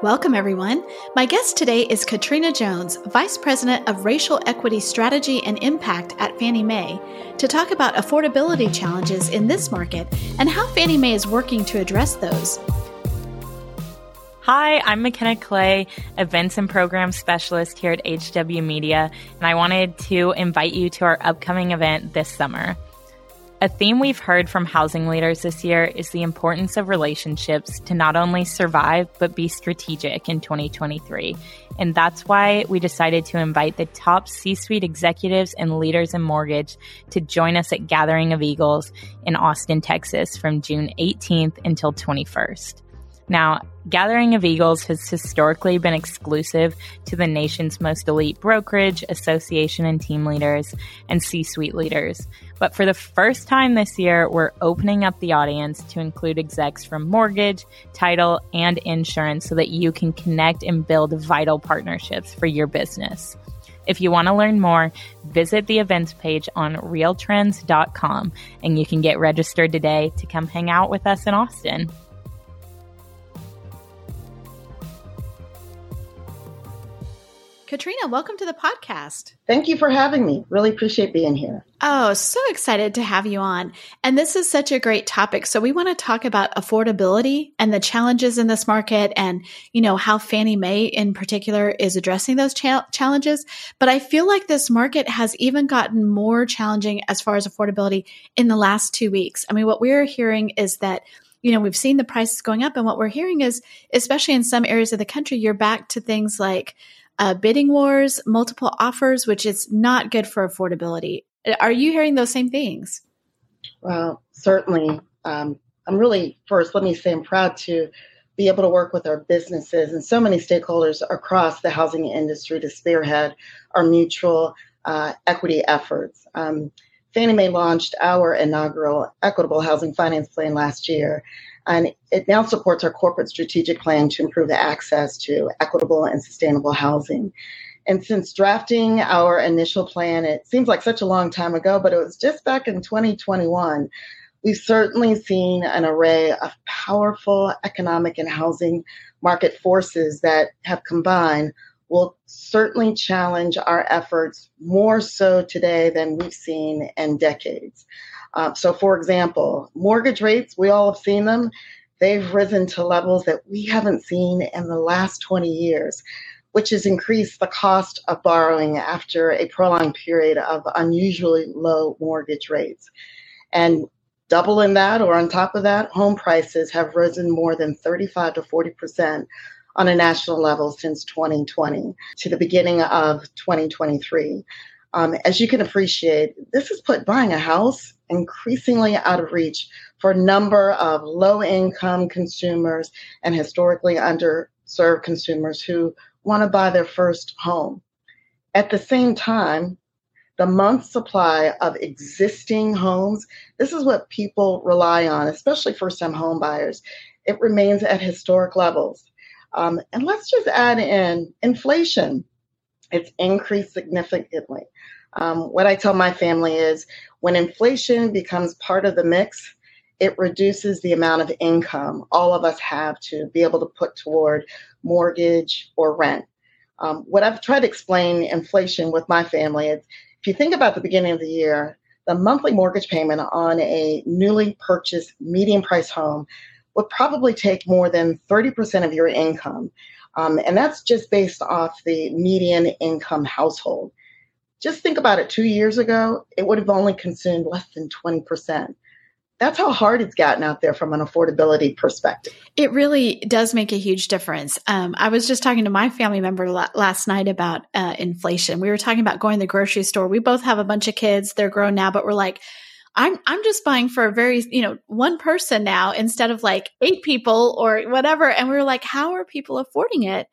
Welcome, everyone. My guest today is Katrina Jones, Vice President of Racial Equity Strategy and Impact at Fannie Mae, to talk about affordability challenges in this market and how Fannie Mae is working to address those. Hi, I'm McKenna Clay, Events and Program Specialist here at HW Media, and I wanted to invite you to our upcoming event this summer. A theme we've heard from housing leaders this year is the importance of relationships to not only survive, but be strategic in 2023. And that's why we decided to invite the top C suite executives and leaders in mortgage to join us at Gathering of Eagles in Austin, Texas from June 18th until 21st. Now, Gathering of Eagles has historically been exclusive to the nation's most elite brokerage, association, and team leaders and C suite leaders. But for the first time this year, we're opening up the audience to include execs from mortgage, title, and insurance so that you can connect and build vital partnerships for your business. If you want to learn more, visit the events page on realtrends.com and you can get registered today to come hang out with us in Austin. Katrina, welcome to the podcast. Thank you for having me. Really appreciate being here. Oh, so excited to have you on. And this is such a great topic. So we want to talk about affordability and the challenges in this market and, you know, how Fannie Mae in particular is addressing those cha- challenges. But I feel like this market has even gotten more challenging as far as affordability in the last two weeks. I mean, what we're hearing is that you know, we've seen the prices going up and what we're hearing is, especially in some areas of the country, you're back to things like uh, bidding wars, multiple offers, which is not good for affordability. Are you hearing those same things? Well, certainly. Um, I'm really, first, let me say I'm proud to be able to work with our businesses and so many stakeholders across the housing industry to spearhead our mutual uh, equity efforts. Um, Fannie Mae launched our inaugural Equitable Housing Finance Plan last year, and it now supports our corporate strategic plan to improve the access to equitable and sustainable housing. And since drafting our initial plan, it seems like such a long time ago, but it was just back in 2021. We've certainly seen an array of powerful economic and housing market forces that have combined will certainly challenge our efforts more so today than we've seen in decades. Uh, so, for example, mortgage rates, we all have seen them. They've risen to levels that we haven't seen in the last 20 years, which has increased the cost of borrowing after a prolonged period of unusually low mortgage rates. And double in that, or on top of that, home prices have risen more than 35 to 40 percent on a national level since 2020 to the beginning of 2023. Um, as you can appreciate, this has put buying a house increasingly out of reach for a number of low income consumers and historically underserved consumers who want to buy their first home. At the same time, the month supply of existing homes, this is what people rely on, especially first time home buyers. It remains at historic levels. Um, and let's just add in inflation. It's increased significantly. Um, what I tell my family is when inflation becomes part of the mix, it reduces the amount of income all of us have to be able to put toward mortgage or rent. Um, what I've tried to explain inflation with my family is if you think about the beginning of the year, the monthly mortgage payment on a newly purchased medium price home would probably take more than 30% of your income. Um, and that's just based off the median income household. Just think about it two years ago, it would have only consumed less than 20%. That's how hard it's gotten out there from an affordability perspective. It really does make a huge difference. Um, I was just talking to my family member last night about uh, inflation. We were talking about going to the grocery store. We both have a bunch of kids. They're grown now, but we're like, I'm I'm just buying for a very, you know, one person now instead of like eight people or whatever. And we were like, how are people affording it?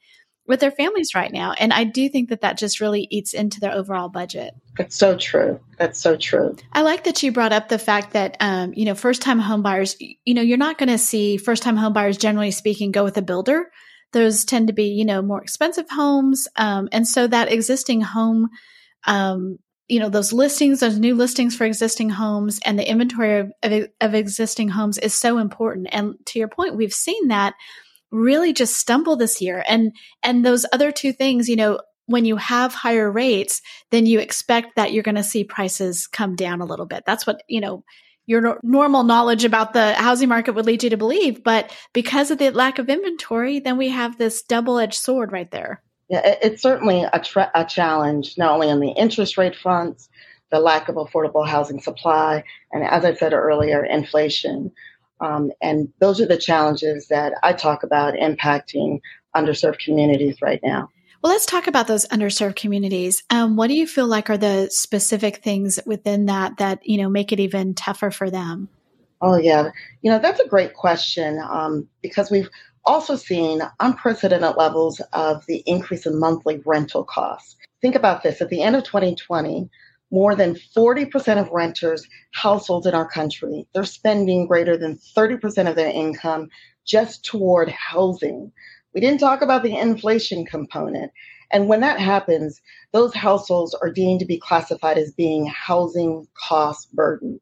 With their families right now. And I do think that that just really eats into their overall budget. That's so true. That's so true. I like that you brought up the fact that, um, you know, first time home buyers, you know, you're not going to see first time home buyers, generally speaking, go with a builder. Those tend to be, you know, more expensive homes. Um, and so that existing home, um, you know, those listings, those new listings for existing homes and the inventory of, of, of existing homes is so important. And to your point, we've seen that really just stumble this year. And, and those other two things, you know, when you have higher rates, then you expect that you're going to see prices come down a little bit. That's what, you know, your no- normal knowledge about the housing market would lead you to believe. But because of the lack of inventory, then we have this double edged sword right there. Yeah, it, it's certainly a, tra- a challenge, not only on the interest rate fronts, the lack of affordable housing supply, and as I said earlier, inflation. Um, and those are the challenges that I talk about impacting underserved communities right now. Well, let's talk about those underserved communities. Um, what do you feel like are the specific things within that that you know make it even tougher for them? Oh yeah, you know that's a great question um, because we've also seen unprecedented levels of the increase in monthly rental costs. Think about this: at the end of 2020, more than 40% of renters households in our country they're spending greater than 30% of their income just toward housing we didn't talk about the inflation component. And when that happens, those households are deemed to be classified as being housing cost burden.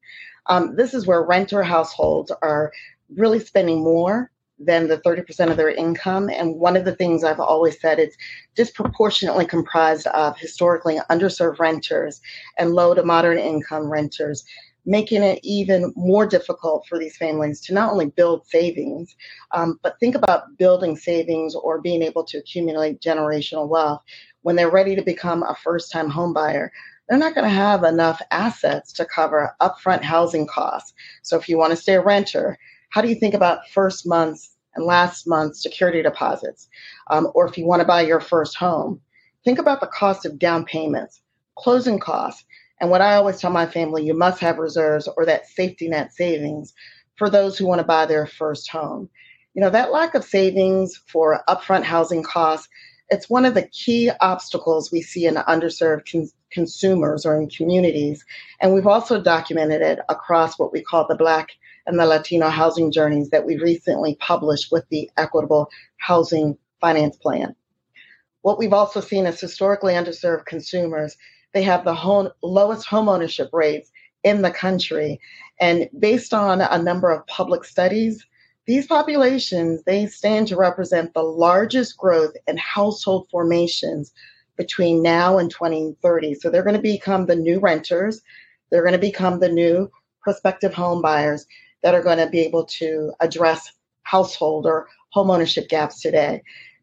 Um, this is where renter households are really spending more than the 30% of their income. And one of the things I've always said it's disproportionately comprised of historically underserved renters and low to moderate income renters making it even more difficult for these families to not only build savings, um, but think about building savings or being able to accumulate generational wealth when they're ready to become a first time home buyer. They're not going to have enough assets to cover upfront housing costs. So, if you want to stay a renter, how do you think about first month's and last month's security deposits? Um, or if you want to buy your first home, think about the cost of down payments, closing costs, and what I always tell my family, you must have reserves or that safety net savings for those who want to buy their first home. You know, that lack of savings for upfront housing costs, it's one of the key obstacles we see in underserved con- consumers or in communities. And we've also documented it across what we call the Black and the Latino housing journeys that we recently published with the Equitable Housing Finance Plan. What we've also seen is historically underserved consumers they have the home, lowest homeownership rates in the country. And based on a number of public studies, these populations, they stand to represent the largest growth in household formations between now and 2030. So they're going to become the new renters. They're going to become the new prospective home buyers that are going to be able to address household or homeownership gaps today.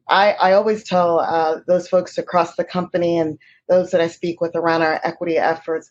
I, I always tell uh, those folks across the company and those that I speak with around our equity efforts,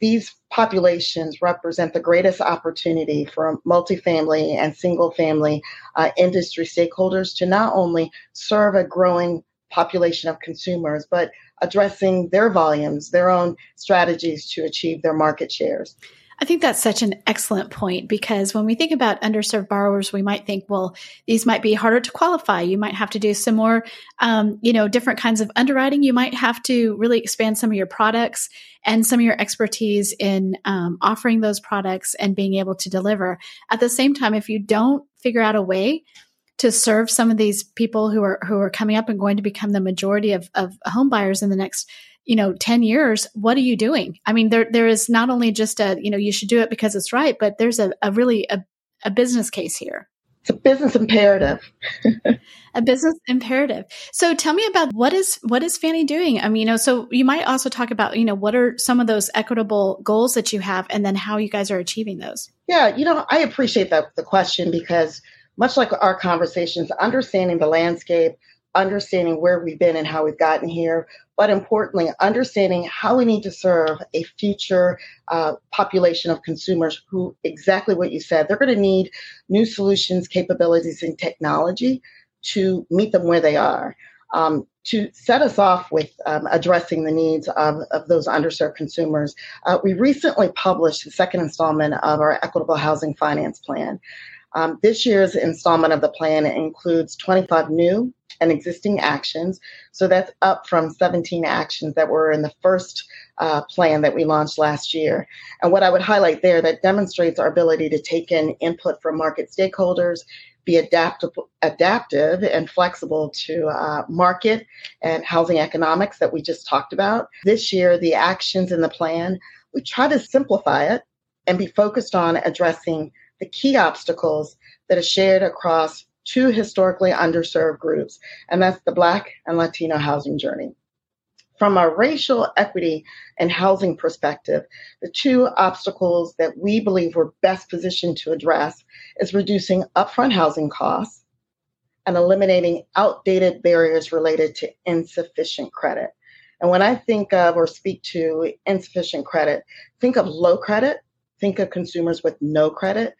these populations represent the greatest opportunity for multifamily and single family uh, industry stakeholders to not only serve a growing population of consumers, but addressing their volumes, their own strategies to achieve their market shares. I think that's such an excellent point because when we think about underserved borrowers, we might think, well, these might be harder to qualify. You might have to do some more, um, you know, different kinds of underwriting. You might have to really expand some of your products and some of your expertise in um, offering those products and being able to deliver. At the same time, if you don't figure out a way to serve some of these people who are who are coming up and going to become the majority of, of home buyers in the next you know 10 years what are you doing? I mean there there is not only just a you know you should do it because it's right but there's a, a really a, a business case here. It's a business imperative. A business imperative. So tell me about what is what is fannie doing? I mean you know so you might also talk about you know what are some of those equitable goals that you have and then how you guys are achieving those. Yeah you know i appreciate that the question because much like our conversations understanding the landscape understanding where we've been and how we've gotten here, but importantly, understanding how we need to serve a future uh, population of consumers who, exactly what you said, they're going to need new solutions, capabilities, and technology to meet them where they are. Um, to set us off with um, addressing the needs of, of those underserved consumers, uh, we recently published the second installment of our Equitable Housing Finance Plan. Um, this year's installment of the plan includes 25 new and existing actions. So that's up from 17 actions that were in the first uh, plan that we launched last year. And what I would highlight there that demonstrates our ability to take in input from market stakeholders, be adaptable, adaptive and flexible to uh, market and housing economics that we just talked about. This year, the actions in the plan, we try to simplify it and be focused on addressing the key obstacles that are shared across two historically underserved groups, and that's the Black and Latino housing journey. From a racial equity and housing perspective, the two obstacles that we believe we're best positioned to address is reducing upfront housing costs and eliminating outdated barriers related to insufficient credit. And when I think of or speak to insufficient credit, think of low credit, think of consumers with no credit,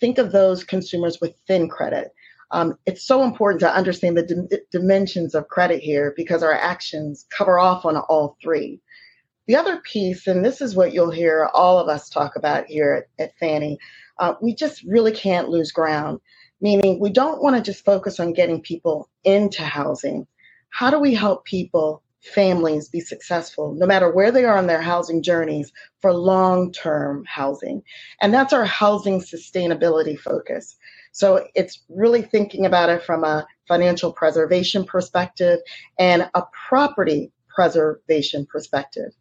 think of those consumers with thin credit. Um, it's so important to understand the d- dimensions of credit here because our actions cover off on all three. The other piece, and this is what you'll hear all of us talk about here at, at Fannie, uh, we just really can't lose ground, meaning we don't want to just focus on getting people into housing. How do we help people families be successful, no matter where they are on their housing journeys, for long term housing. And that's our housing sustainability focus. So it's really thinking about it from a financial preservation perspective and a property preservation perspective.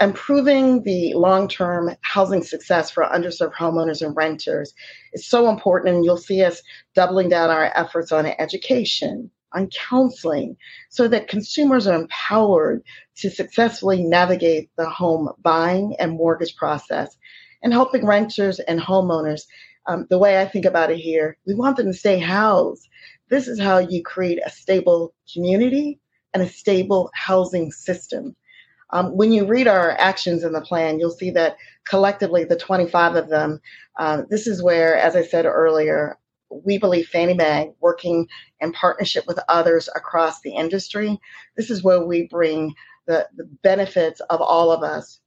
Improving the long term housing success for underserved homeowners and renters is so important, and you'll see us doubling down our efforts on education, on counseling so that consumers are empowered to successfully navigate the home buying and mortgage process and helping renters and homeowners. Um, the way I think about it here, we want them to stay housed. This is how you create a stable community and a stable housing system. Um, when you read our actions in the plan, you'll see that collectively, the 25 of them, uh, this is where, as I said earlier, we believe Fannie Mae, working in partnership with others across the industry, this is where we bring the, the benefits of all of us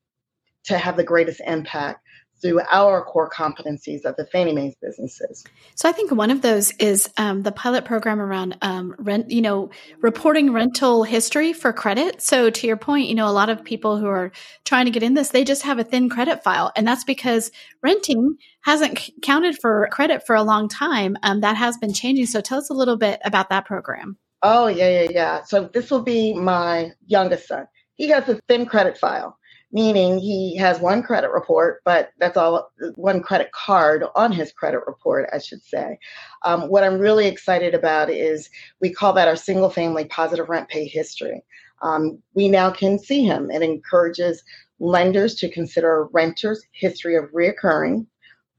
to have the greatest impact through our core competencies of the Fannie Mae's businesses. So I think one of those is um, the pilot program around um, rent, you know, reporting rental history for credit. So to your point, you know, a lot of people who are trying to get in this, they just have a thin credit file. And that's because renting hasn't counted for credit for a long time. Um, that has been changing. So tell us a little bit about that program. Oh, yeah, yeah, yeah. So this will be my youngest son. He has a thin credit file meaning he has one credit report, but that's all one credit card on his credit report, I should say. Um, what I'm really excited about is we call that our single family positive rent pay history. Um, we now can see him. It encourages lenders to consider renter's history of reoccurring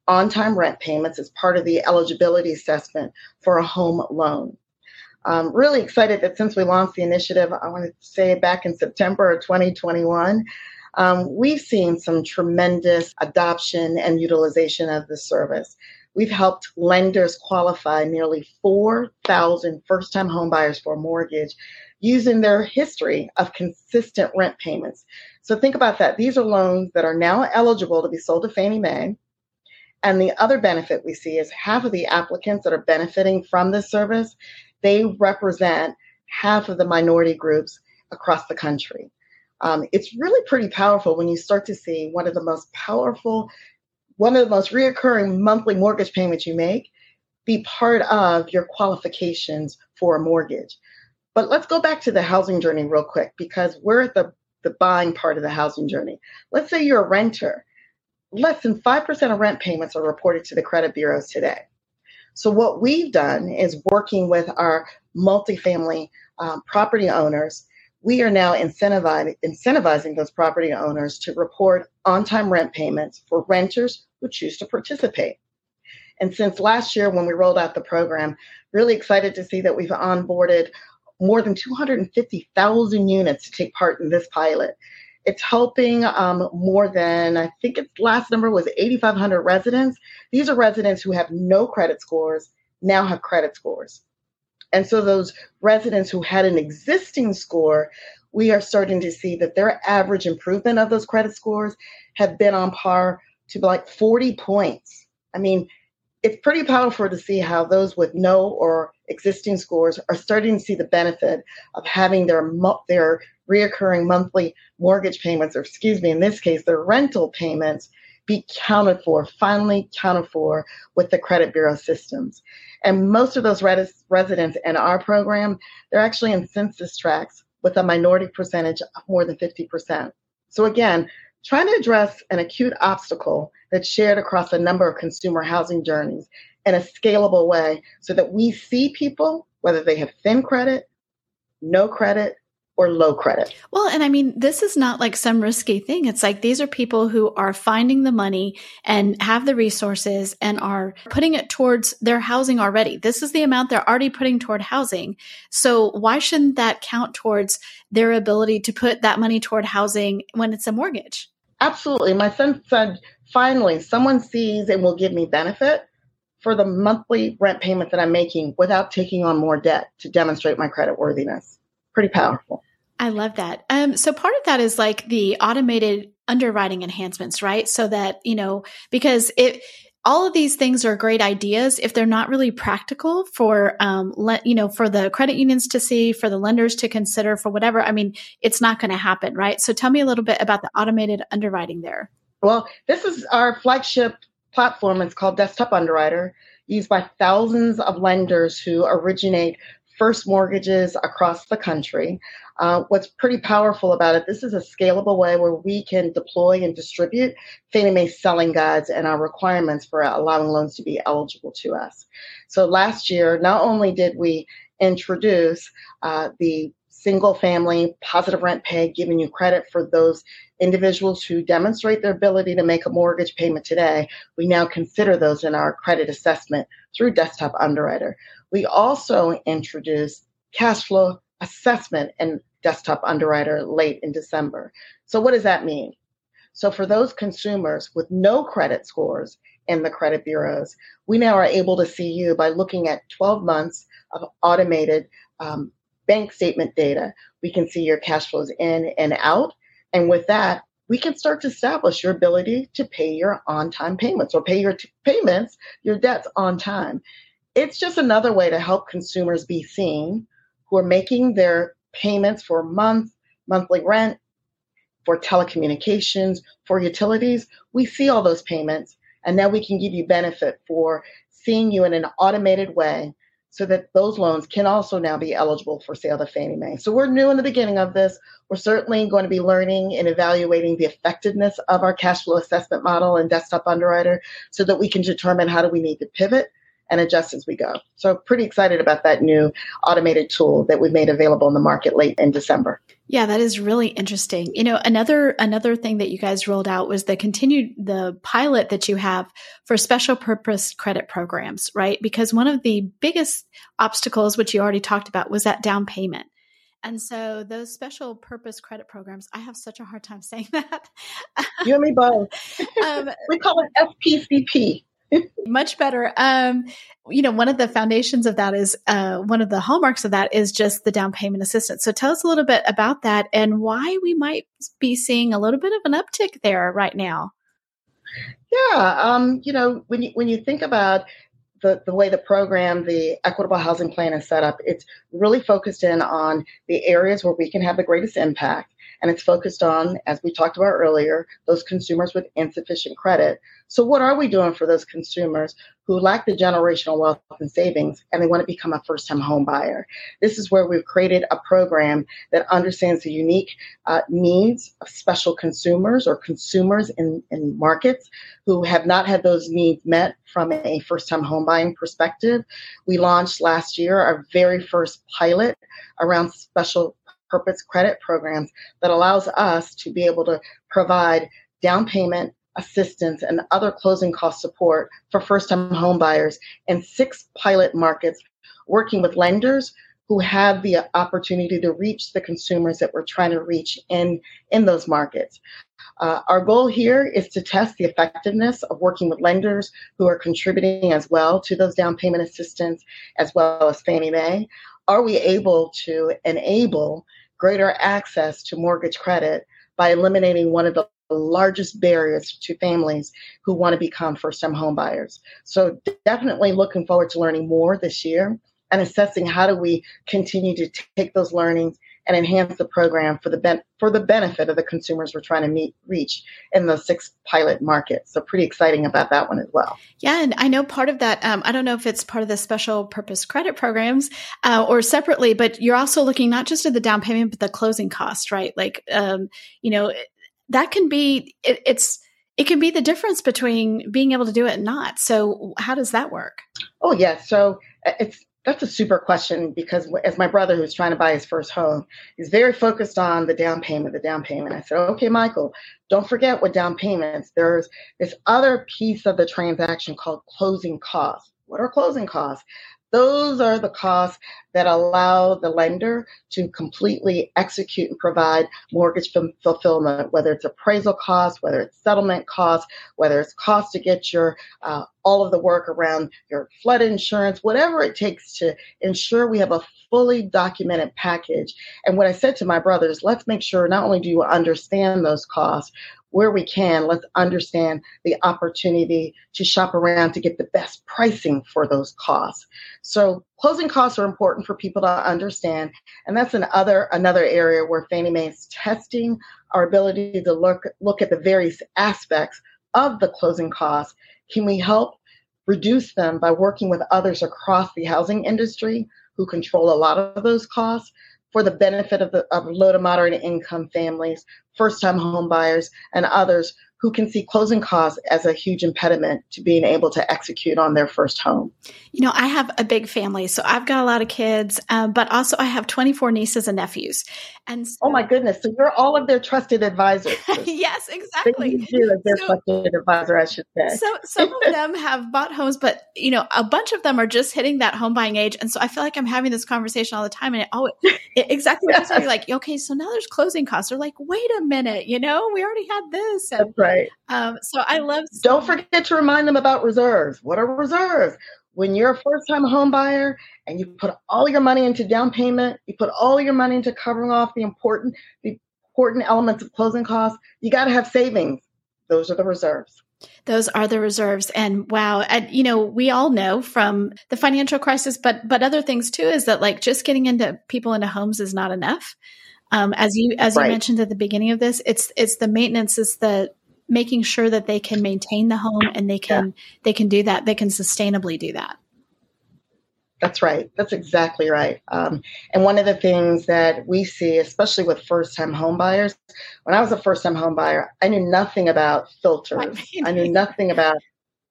on time rent payments as part of the eligibility assessment for a home loan. I'm really excited that since we launched the initiative, I want to say back in September of 2021, um, we've seen some tremendous adoption and utilization of the service. We've helped lenders qualify nearly 4,000 first time homebuyers for a mortgage using their history of consistent rent payments. So think about that. These are loans that are now eligible to be sold to Fannie Mae. And the other benefit we see is half of the applicants that are benefiting from this service, they represent half of the minority groups across the country. Um, it's really pretty powerful when you start to see one of the most powerful, one of the most reoccurring monthly mortgage payments you make be part of your qualifications for a mortgage. But let's go back to the housing journey real quick because we're at the, the buying part of the housing journey. Let's say you're a renter. Less than 5% of rent payments are reported to the credit bureaus today. So, what we've done is working with our multifamily um, property owners we are now incentivizing, those property owners to report on time rent payments for renters who choose to participate. And since last year, when we rolled out the program, really excited to see that we've onboarded more than 250,000 units to take part in this pilot. It's helping um, more than, I think its last number was 8,500 residents. These are residents who have no credit scores, now have credit scores. And so those residents who had an existing score, we are starting to see that their average improvement of those credit scores have been on par to like 40 points. I mean, it's pretty powerful to see how those with no or existing scores are starting to see the benefit of having their their reoccurring monthly mortgage payments, or excuse me, in this case, their rental payments be counted for, finally counted for with the credit bureau systems. And most of those res- residents in our program, they're actually in census tracts with a minority percentage of more than 50%. So again, trying to address an acute obstacle that's shared across a number of consumer housing journeys in a scalable way so that we see people, whether they have thin credit, no credit, or low credit. Well, and I mean, this is not like some risky thing. It's like these are people who are finding the money and have the resources and are putting it towards their housing already. This is the amount they're already putting toward housing. So why shouldn't that count towards their ability to put that money toward housing when it's a mortgage? Absolutely. My son said, finally, someone sees and will give me benefit for the monthly rent payment that I'm making without taking on more debt to demonstrate my credit worthiness pretty powerful. I love that. Um, so part of that is like the automated underwriting enhancements, right? So that, you know, because it, all of these things are great ideas if they're not really practical for um, le- you know for the credit unions to see for the lenders to consider for whatever i mean it's not going to happen right so tell me a little bit about the automated underwriting there well this is our flagship platform it's called desktop underwriter used by thousands of lenders who originate first mortgages across the country. Uh, what's pretty powerful about it, this is a scalable way where we can deploy and distribute Fannie Mae selling guides and our requirements for allowing loans to be eligible to us. So last year, not only did we introduce uh, the single family positive rent pay, giving you credit for those individuals who demonstrate their ability to make a mortgage payment today, we now consider those in our credit assessment through Desktop Underwriter. We also introduced cash flow assessment and desktop underwriter late in December. So, what does that mean? So, for those consumers with no credit scores in the credit bureaus, we now are able to see you by looking at 12 months of automated um, bank statement data. We can see your cash flows in and out. And with that, we can start to establish your ability to pay your on time payments or pay your t- payments, your debts on time it's just another way to help consumers be seen who are making their payments for month, monthly rent, for telecommunications, for utilities. We see all those payments, and now we can give you benefit for seeing you in an automated way so that those loans can also now be eligible for sale to Fannie Mae. So we're new in the beginning of this. We're certainly going to be learning and evaluating the effectiveness of our cash flow assessment model and desktop underwriter so that we can determine how do we need to pivot and adjust as we go. So pretty excited about that new automated tool that we made available in the market late in December. Yeah, that is really interesting. You know, another another thing that you guys rolled out was the continued the pilot that you have for special purpose credit programs, right? Because one of the biggest obstacles which you already talked about was that down payment. And so those special purpose credit programs, I have such a hard time saying that. you and me both. Um, we call it SPCP. Much better. Um, you know, one of the foundations of that is uh, one of the hallmarks of that is just the down payment assistance. So tell us a little bit about that and why we might be seeing a little bit of an uptick there right now. Yeah, um, you know, when you when you think about the, the way the program, the equitable housing plan is set up, it's really focused in on the areas where we can have the greatest impact and it's focused on, as we talked about earlier, those consumers with insufficient credit. So, what are we doing for those consumers who lack the generational wealth and savings and they want to become a first time home buyer? This is where we've created a program that understands the unique uh, needs of special consumers or consumers in, in markets who have not had those needs met from a first time home buying perspective. We launched last year our very first pilot around special purpose credit programs that allows us to be able to provide down payment assistance and other closing cost support for first time home buyers in six pilot markets working with lenders who have the opportunity to reach the consumers that we're trying to reach in in those markets. Uh, our goal here is to test the effectiveness of working with lenders who are contributing as well to those down payment assistance as well as fannie mae. Are we able to enable greater access to mortgage credit by eliminating one of the largest barriers to families who want to become first time home buyers. So definitely looking forward to learning more this year and assessing how do we continue to take those learnings and enhance the program for the ben- for the benefit of the consumers we're trying to meet reach in the six pilot markets. So pretty exciting about that one as well. Yeah, and I know part of that. Um, I don't know if it's part of the special purpose credit programs uh, or separately, but you're also looking not just at the down payment but the closing cost, right? Like, um, you know, that can be it, it's it can be the difference between being able to do it and not. So how does that work? Oh, yes. Yeah. So uh, it's that's a super question because as my brother who's trying to buy his first home is very focused on the down payment, the down payment. I said, okay, Michael, don't forget what down payments. There's this other piece of the transaction called closing costs. What are closing costs? Those are the costs that allow the lender to completely execute and provide mortgage fulfillment, whether it's appraisal costs, whether it's settlement costs, whether it's cost to get your uh, all of the work around your flood insurance, whatever it takes to ensure we have a fully documented package. And what I said to my brothers, let's make sure not only do you understand those costs, where we can, let's understand the opportunity to shop around to get the best pricing for those costs. So closing costs are important for people to understand. And that's another another area where Fannie Mae is testing our ability to look look at the various aspects of the closing costs. Can we help reduce them by working with others across the housing industry who control a lot of those costs for the benefit of the of low to moderate income families, first time home buyers, and others who can see closing costs as a huge impediment to being able to execute on their first home. You know, I have a big family, so I've got a lot of kids, uh, but also I have 24 nieces and nephews. And so, oh my goodness, so you're all of their trusted advisors. yes, exactly. They you as their so, trusted advisor, I should say. So some of them have bought homes, but you know, a bunch of them are just hitting that home buying age, and so I feel like I'm having this conversation all the time, and it always it, exactly what you're like. Okay, so now there's closing costs. They're like, wait a minute, you know, we already had this. And, That's right right. Um, so I love. Don't forget to remind them about reserves. What are reserves? When you're a first time home buyer and you put all your money into down payment, you put all your money into covering off the important the important elements of closing costs, you got to have savings. Those are the reserves. Those are the reserves. And wow, and you know, we all know from the financial crisis, but but other things too, is that like just getting into people into homes is not enough. Um, as you as right. you mentioned at the beginning of this, it's it's the maintenance, it's the making sure that they can maintain the home and they can yeah. they can do that they can sustainably do that. That's right. That's exactly right. Um, and one of the things that we see especially with first time home buyers when i was a first time home buyer i knew nothing about filters. I knew nothing about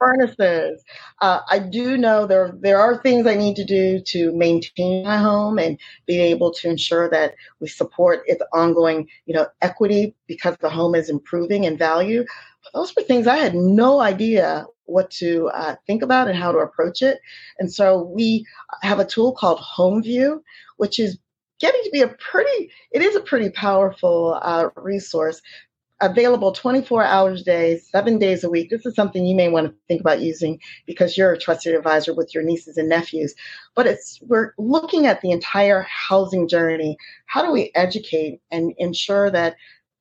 furnaces. Uh, I do know there there are things I need to do to maintain my home and be able to ensure that we support its ongoing, you know, equity because the home is improving in value. But those were things I had no idea what to uh, think about and how to approach it. And so we have a tool called HomeView, which is getting to be a pretty it is a pretty powerful uh, resource available 24 hours a day, seven days a week. This is something you may want to think about using because you're a trusted advisor with your nieces and nephews. But it's we're looking at the entire housing journey. How do we educate and ensure that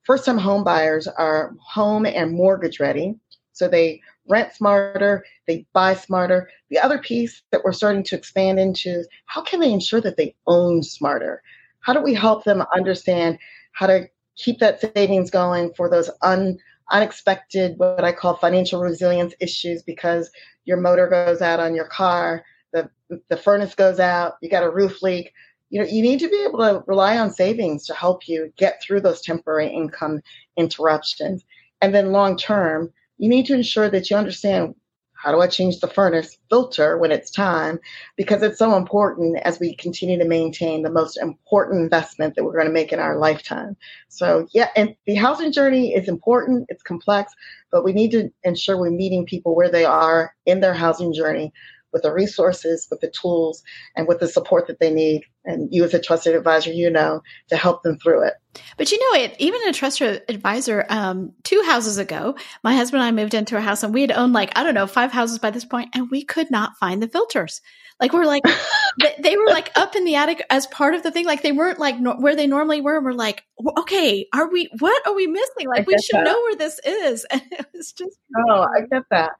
first-time home buyers are home and mortgage ready? So they rent smarter, they buy smarter. The other piece that we're starting to expand into is how can they ensure that they own smarter? How do we help them understand how to keep that savings going for those un, unexpected, what I call financial resilience issues, because your motor goes out on your car, the, the furnace goes out, you got a roof leak. You know, you need to be able to rely on savings to help you get through those temporary income interruptions. And then long term, you need to ensure that you understand how do I change the furnace filter when it's time? Because it's so important as we continue to maintain the most important investment that we're going to make in our lifetime. So, yeah, and the housing journey is important, it's complex, but we need to ensure we're meeting people where they are in their housing journey with the resources, with the tools, and with the support that they need. And you, as a trusted advisor, you know to help them through it. But you know, it even a trusted advisor. Um, two houses ago, my husband and I moved into a house, and we had owned like I don't know five houses by this point, and we could not find the filters. Like we're like they, they, were like up in the attic as part of the thing. Like they weren't like no, where they normally were. And we're like, okay, are we? What are we missing? Like we should that. know where this is. And it was just oh, I get that.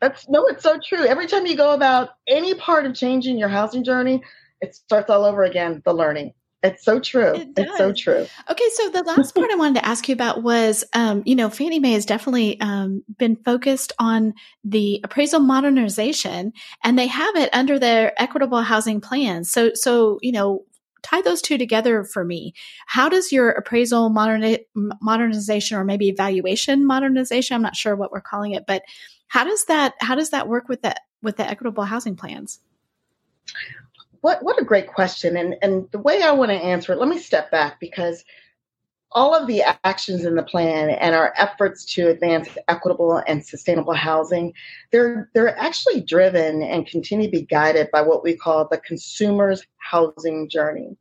That's no, it's so true. Every time you go about any part of changing your housing journey, it starts all over again, the learning. It's so true. It it's so true. Okay, so the last part I wanted to ask you about was, um, you know, Fannie Mae has definitely um, been focused on the appraisal modernization, and they have it under their equitable housing plan. So, so you know, tie those two together for me. How does your appraisal moderni- modernization or maybe evaluation modernization, I'm not sure what we're calling it, but how does that how does that work with the with the equitable housing plans? What what a great question. And and the way I want to answer it, let me step back because all of the actions in the plan and our efforts to advance equitable and sustainable housing, they're they're actually driven and continue to be guided by what we call the consumer's housing journey.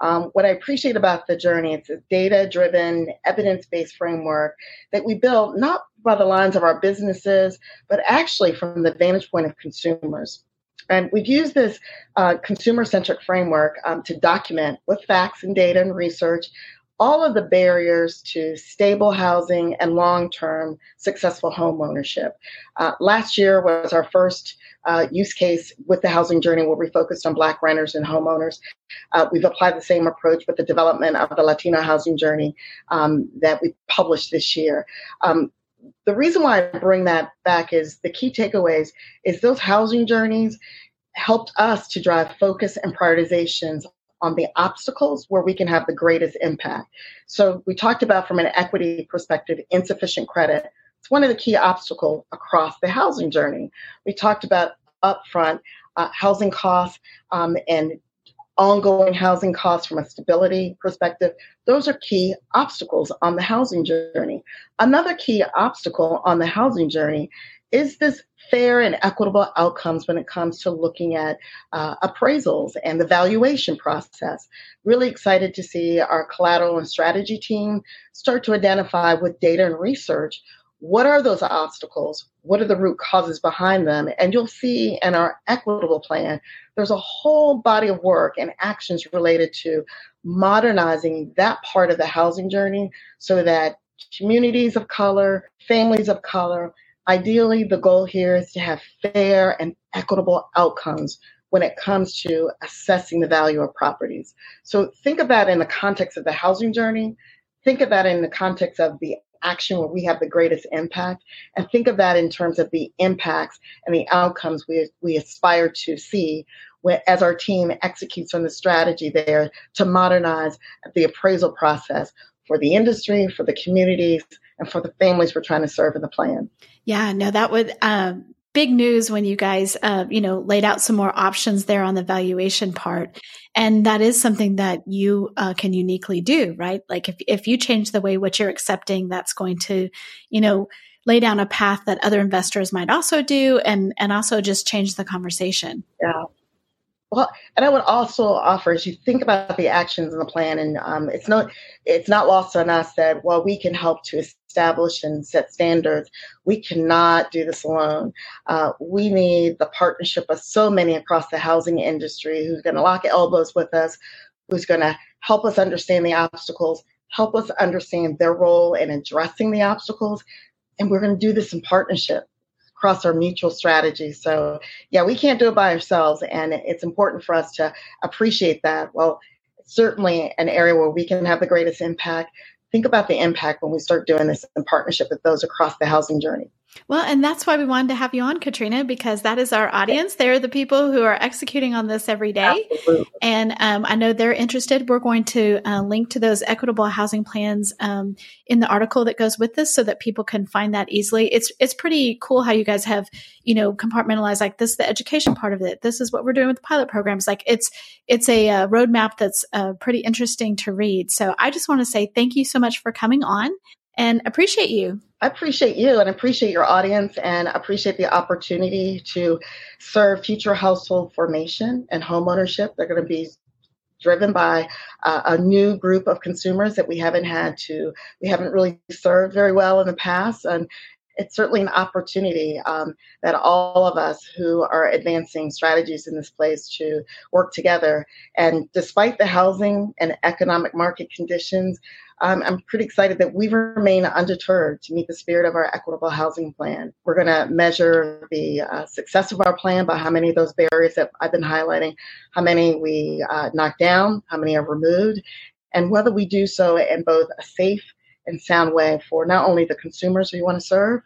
Um, what I appreciate about the journey, it's a data-driven, evidence-based framework that we build not by the lines of our businesses, but actually from the vantage point of consumers. And we've used this uh, consumer centric framework um, to document with facts and data and research all of the barriers to stable housing and long term successful home ownership. Uh, last year was our first uh, use case with the housing journey where we focused on Black renters and homeowners. Uh, we've applied the same approach with the development of the Latino housing journey um, that we published this year. Um, the reason why I bring that back is the key takeaways is those housing journeys helped us to drive focus and prioritizations on the obstacles where we can have the greatest impact. So we talked about from an equity perspective, insufficient credit. It's one of the key obstacles across the housing journey. We talked about upfront uh, housing costs um, and ongoing housing costs from a stability perspective. Those are key obstacles on the housing journey. Another key obstacle on the housing journey is this fair and equitable outcomes when it comes to looking at uh, appraisals and the valuation process. Really excited to see our collateral and strategy team start to identify with data and research what are those obstacles? What are the root causes behind them? And you'll see in our equitable plan, there's a whole body of work and actions related to modernizing that part of the housing journey so that communities of color, families of color, Ideally, the goal here is to have fair and equitable outcomes when it comes to assessing the value of properties. So think of that in the context of the housing journey. Think of that in the context of the action where we have the greatest impact. And think of that in terms of the impacts and the outcomes we, we aspire to see as our team executes on the strategy there to modernize the appraisal process for the industry, for the communities, and for the families we're trying to serve in the plan. Yeah, no, that would um, big news when you guys, uh, you know, laid out some more options there on the valuation part, and that is something that you uh, can uniquely do, right? Like if if you change the way what you're accepting, that's going to, you know, lay down a path that other investors might also do, and and also just change the conversation. Yeah. Well, and I would also offer, as you think about the actions in the plan, and um, it's not it's not lost on us that while we can help to establish and set standards, we cannot do this alone. Uh, we need the partnership of so many across the housing industry who's going to lock elbows with us, who's going to help us understand the obstacles, help us understand their role in addressing the obstacles, and we're going to do this in partnership across our mutual strategy. So, yeah, we can't do it by ourselves, and it's important for us to appreciate that. Well, certainly an area where we can have the greatest impact. Think about the impact when we start doing this in partnership with those across the housing journey. Well, and that's why we wanted to have you on, Katrina, because that is our audience. They're the people who are executing on this every day. Absolutely. And um, I know they're interested. We're going to uh, link to those equitable housing plans um, in the article that goes with this so that people can find that easily. It's it's pretty cool how you guys have, you know, compartmentalized like this the education part of it. This is what we're doing with the pilot programs. Like it's it's a uh, roadmap that's uh, pretty interesting to read. So I just want to say thank you so much for coming on and appreciate you. I appreciate you and appreciate your audience and appreciate the opportunity to serve future household formation and homeownership. They're going to be driven by uh, a new group of consumers that we haven't had to, we haven't really served very well in the past. And it's certainly an opportunity um, that all of us who are advancing strategies in this place to work together. And despite the housing and economic market conditions, um, I'm pretty excited that we remain undeterred to meet the spirit of our equitable housing plan. We're going to measure the uh, success of our plan by how many of those barriers that I've been highlighting, how many we uh, knock down, how many are removed, and whether we do so in both a safe and sound way for not only the consumers we want to serve,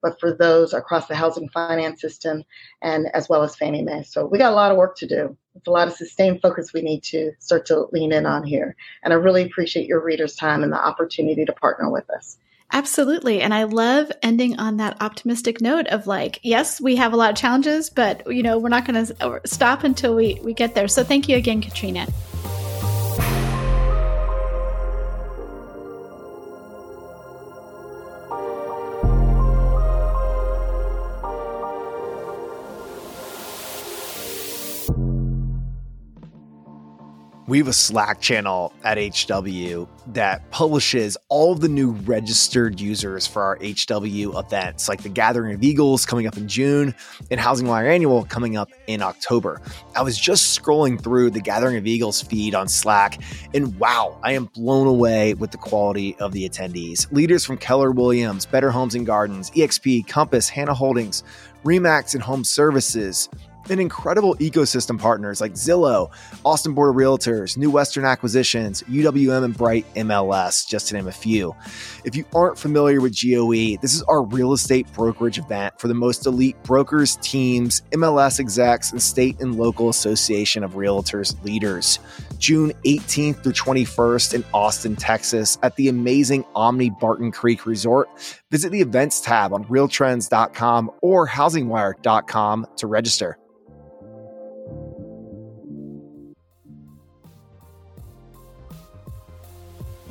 but for those across the housing finance system and as well as Fannie Mae. So we got a lot of work to do. It's a lot of sustained focus we need to start to lean in on here. And I really appreciate your readers' time and the opportunity to partner with us. Absolutely. And I love ending on that optimistic note of like, yes, we have a lot of challenges, but you know, we're not going to stop until we, we get there. So thank you again, Katrina. We have a Slack channel at HW that publishes all of the new registered users for our HW events, like the Gathering of Eagles coming up in June and Housing Wire Annual coming up in October. I was just scrolling through the Gathering of Eagles feed on Slack, and wow, I am blown away with the quality of the attendees. Leaders from Keller Williams, Better Homes and Gardens, EXP, Compass, Hanna Holdings, Remax and Home Services, and incredible ecosystem partners like Zillow, Austin Board of Realtors, New Western Acquisitions, UWM, and Bright MLS, just to name a few. If you aren't familiar with GOE, this is our real estate brokerage event for the most elite brokers, teams, MLS execs, and state and local association of realtors leaders. June 18th through 21st in Austin, Texas, at the amazing Omni Barton Creek Resort. Visit the events tab on realtrends.com or housingwire.com to register.